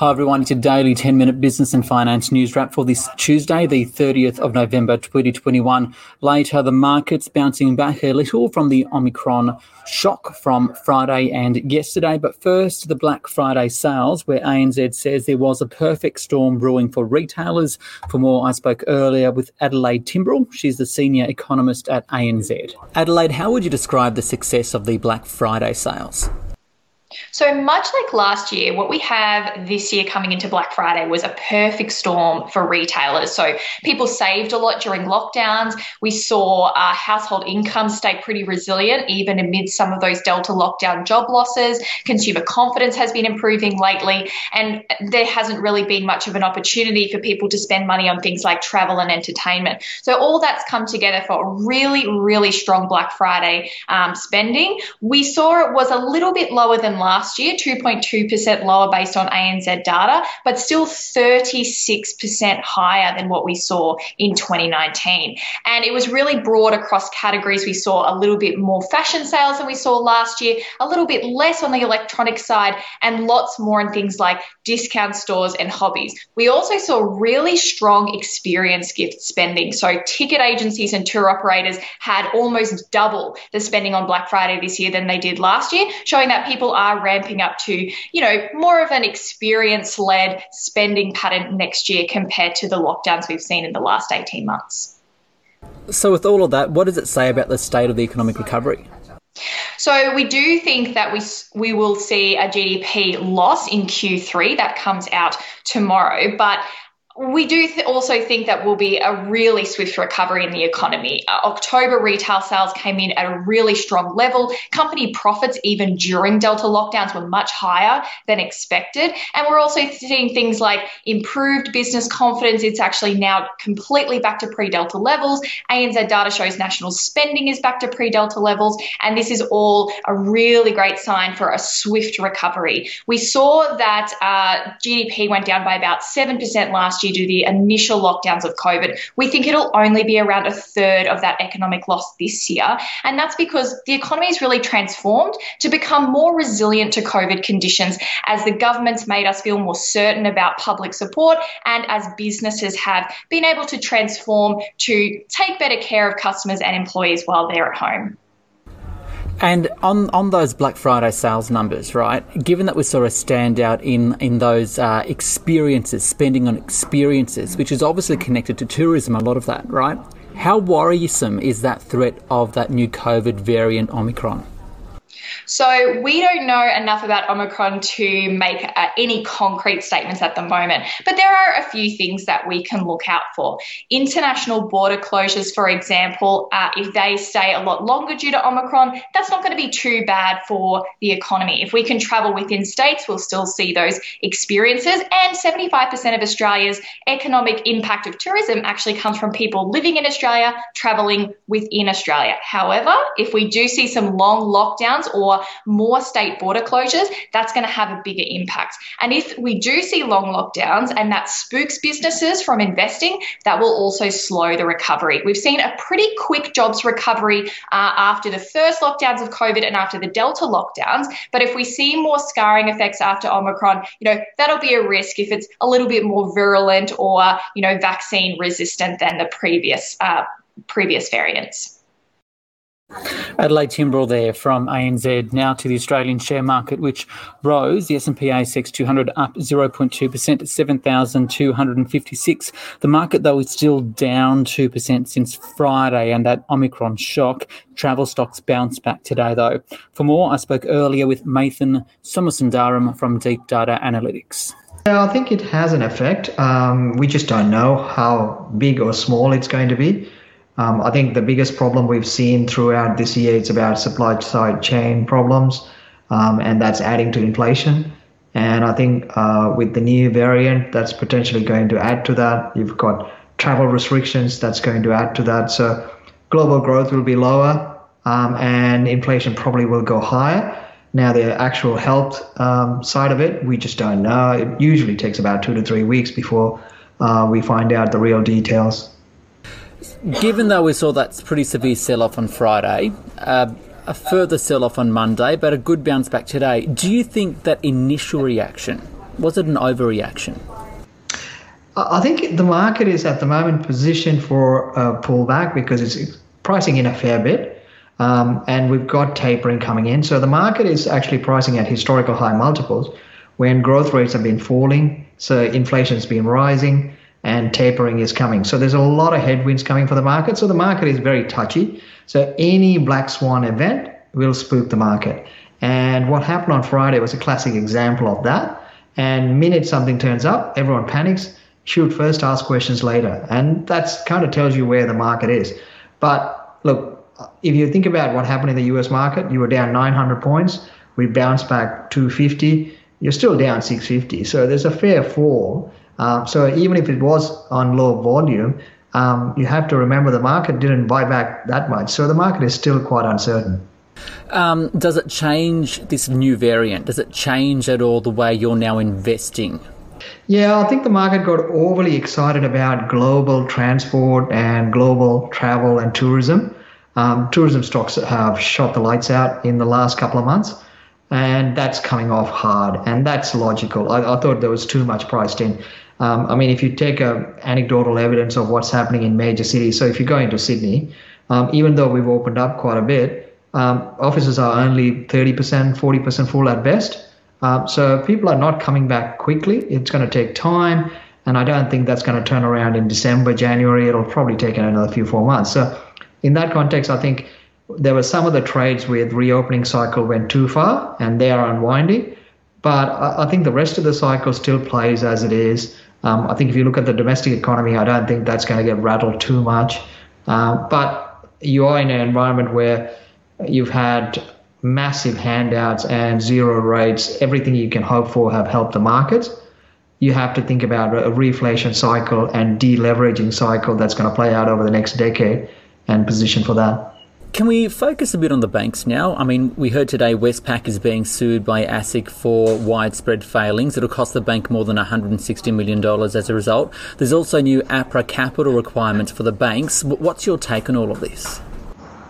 Hi everyone, it's your daily 10 minute business and finance news wrap for this Tuesday, the 30th of November 2021. Later, the markets bouncing back a little from the Omicron shock from Friday and yesterday. But first, the Black Friday sales, where ANZ says there was a perfect storm brewing for retailers. For more, I spoke earlier with Adelaide Timbrell. She's the senior economist at ANZ. Adelaide, how would you describe the success of the Black Friday sales? So much like last year, what we have this year coming into Black Friday was a perfect storm for retailers. So people saved a lot during lockdowns. We saw household income stay pretty resilient even amid some of those Delta lockdown job losses. Consumer confidence has been improving lately, and there hasn't really been much of an opportunity for people to spend money on things like travel and entertainment. So all that's come together for a really, really strong Black Friday um, spending. We saw it was a little bit lower than last year, 2.2% lower based on ANZ data, but still 36% higher than what we saw in 2019. And it was really broad across categories. We saw a little bit more fashion sales than we saw last year, a little bit less on the electronic side, and lots more in things like discount stores and hobbies. We also saw really strong experience gift spending. So ticket agencies and tour operators had almost double the spending on Black Friday this year than they did last year, showing that people are are ramping up to, you know, more of an experience led spending pattern next year compared to the lockdowns we've seen in the last 18 months. So, with all of that, what does it say about the state of the economic recovery? So we do think that we we will see a GDP loss in Q3 that comes out tomorrow, but we do th- also think that will be a really swift recovery in the economy. Uh, October retail sales came in at a really strong level. Company profits, even during Delta lockdowns, were much higher than expected. And we're also seeing things like improved business confidence. It's actually now completely back to pre Delta levels. ANZ data shows national spending is back to pre Delta levels. And this is all a really great sign for a swift recovery. We saw that uh, GDP went down by about 7% last year due to the initial lockdowns of COVID. We think it'll only be around a third of that economic loss this year. And that's because the economy has really transformed to become more resilient to COVID conditions as the government's made us feel more certain about public support and as businesses have been able to transform to take better care of customers and employees while they're at home. And on, on those Black Friday sales numbers, right? Given that we saw a standout in in those uh, experiences, spending on experiences, which is obviously connected to tourism, a lot of that, right? How worrisome is that threat of that new COVID variant Omicron? So we don't know enough about Omicron to make uh, any concrete statements at the moment, but there are a few things that we can look out for. International border closures, for example, uh, if they stay a lot longer due to Omicron, that's not going to be too bad for the economy. If we can travel within states, we'll still see those experiences. And 75% of Australia's economic impact of tourism actually comes from people living in Australia, traveling within Australia. However, if we do see some long lockdowns or more state border closures, that's going to have a bigger impact. And if we do see long lockdowns and that spooks businesses from investing, that will also slow the recovery. We've seen a pretty quick jobs recovery uh, after the first lockdowns of COVID and after the Delta lockdowns. But if we see more scarring effects after Omicron, you know, that'll be a risk if it's a little bit more virulent or, you know, vaccine resistant than the previous uh, previous variants. Adelaide Timbrell there from ANZ. Now to the Australian share market, which rose. The S&P ASX 200 up 0.2% at 7,256. The market, though, is still down 2% since Friday and that Omicron shock. Travel stocks bounced back today, though. For more, I spoke earlier with Mathan Somasundaram from Deep Data Analytics. Yeah, I think it has an effect. Um, we just don't know how big or small it's going to be. Um, I think the biggest problem we've seen throughout this year is about supply side chain problems, um, and that's adding to inflation. And I think uh, with the new variant, that's potentially going to add to that. You've got travel restrictions that's going to add to that. So global growth will be lower, um, and inflation probably will go higher. Now, the actual health um, side of it, we just don't know. It usually takes about two to three weeks before uh, we find out the real details. Given though we saw that pretty severe sell off on Friday, uh, a further sell off on Monday, but a good bounce back today. Do you think that initial reaction was it an overreaction? I think the market is at the moment positioned for a pullback because it's pricing in a fair bit. Um, and we've got tapering coming in. So the market is actually pricing at historical high multiples when growth rates have been falling, so inflation's been rising, and tapering is coming. So there's a lot of headwinds coming for the market. So the market is very touchy. So any black swan event will spook the market. And what happened on Friday was a classic example of that. And minute something turns up, everyone panics shoot first, ask questions later. And that's kind of tells you where the market is. But look, if you think about what happened in the US market, you were down 900 points. We bounced back 250. You're still down 650. So there's a fair fall. Um, so even if it was on low volume, um, you have to remember the market didn't buy back that much. So the market is still quite uncertain. Um, does it change this new variant? Does it change at all the way you're now investing? Yeah, I think the market got overly excited about global transport and global travel and tourism. Um, tourism stocks have shot the lights out in the last couple of months, and that's coming off hard, and that's logical. I, I thought there was too much priced in. Um, I mean, if you take a anecdotal evidence of what's happening in major cities, so if you go into Sydney, um, even though we've opened up quite a bit, um, offices are only 30%, 40% full at best. Um, so people are not coming back quickly. It's going to take time, and I don't think that's going to turn around in December, January. It'll probably take another few four months. So in that context, I think there were some of the trades with reopening cycle went too far, and they are unwinding. But I think the rest of the cycle still plays as it is. Um, I think if you look at the domestic economy, I don't think that's going to get rattled too much. Uh, but you are in an environment where you've had massive handouts and zero rates, everything you can hope for have helped the markets. You have to think about a reflation cycle and deleveraging cycle that's going to play out over the next decade and position for that. Can we focus a bit on the banks now? I mean, we heard today Westpac is being sued by ASIC for widespread failings. It'll cost the bank more than $160 million as a result. There's also new APRA capital requirements for the banks. What's your take on all of this?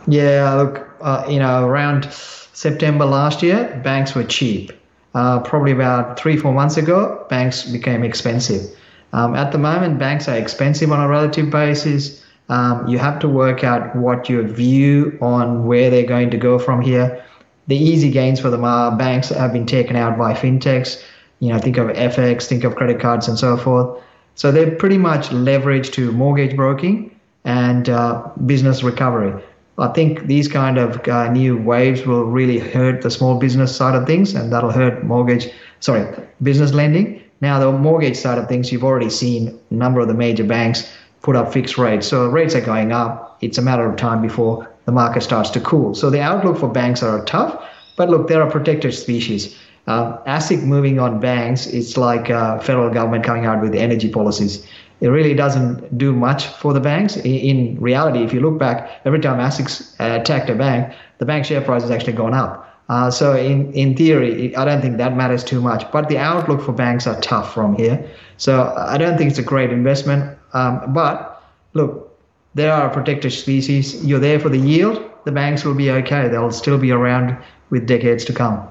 Yeah, look, uh, you know, around September last year, banks were cheap. Uh, probably about three, four months ago, banks became expensive. Um, at the moment, banks are expensive on a relative basis. Um, you have to work out what your view on where they're going to go from here. The easy gains for them are banks have been taken out by fintechs. You know, think of FX, think of credit cards, and so forth. So they're pretty much leveraged to mortgage broking and uh, business recovery. I think these kind of uh, new waves will really hurt the small business side of things, and that'll hurt mortgage, sorry, business lending. Now, the mortgage side of things, you've already seen a number of the major banks put up fixed rates. So rates are going up. It's a matter of time before the market starts to cool. So the outlook for banks are tough, but look, they're a protected species. Uh, ASIC moving on banks, it's like uh, federal government coming out with energy policies it really doesn't do much for the banks. In reality, if you look back, every time ASIC's attacked a bank, the bank share price has actually gone up. Uh, so in, in theory, I don't think that matters too much. But the outlook for banks are tough from here. So I don't think it's a great investment. Um, but look, they are protected species. You're there for the yield. The banks will be okay. They'll still be around with decades to come.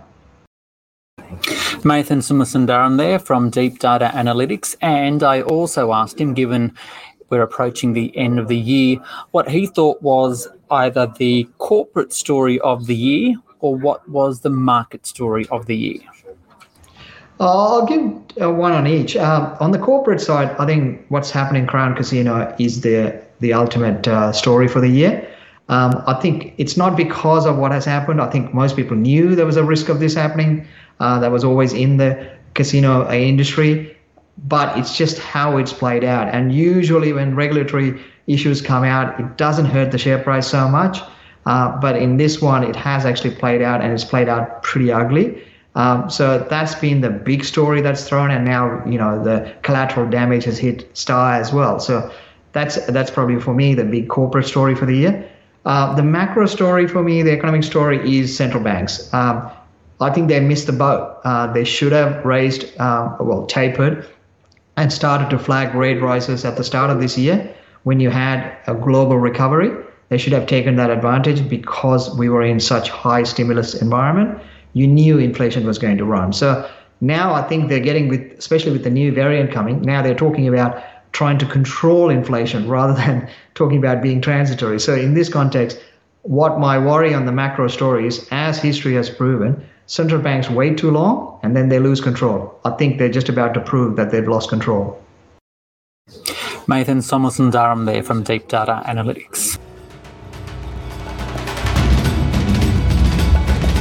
Mathan Somasundaram there from Deep Data Analytics. And I also asked him, given we're approaching the end of the year, what he thought was either the corporate story of the year or what was the market story of the year. I'll give uh, one on each. Um, on the corporate side, I think what's happening in Crown Casino is the the ultimate uh, story for the year. Um, I think it's not because of what has happened. I think most people knew there was a risk of this happening uh, that was always in the casino uh, industry, but it's just how it's played out. And usually, when regulatory issues come out, it doesn't hurt the share price so much. Uh, but in this one, it has actually played out, and it's played out pretty ugly. Um, so that's been the big story that's thrown, and now you know the collateral damage has hit Star as well. So that's that's probably for me the big corporate story for the year. Uh, the macro story for me, the economic story, is central banks. Um, I think they missed the boat. Uh, they should have raised, um, well, tapered and started to flag rate rises at the start of this year when you had a global recovery. They should have taken that advantage because we were in such high stimulus environment. You knew inflation was going to run. So now I think they're getting with, especially with the new variant coming. Now they're talking about trying to control inflation rather than talking about being transitory. So in this context, what my worry on the macro story is, as history has proven, central banks wait too long and then they lose control. I think they're just about to prove that they've lost control. Mathan Somasundaram there from Deep Data Analytics.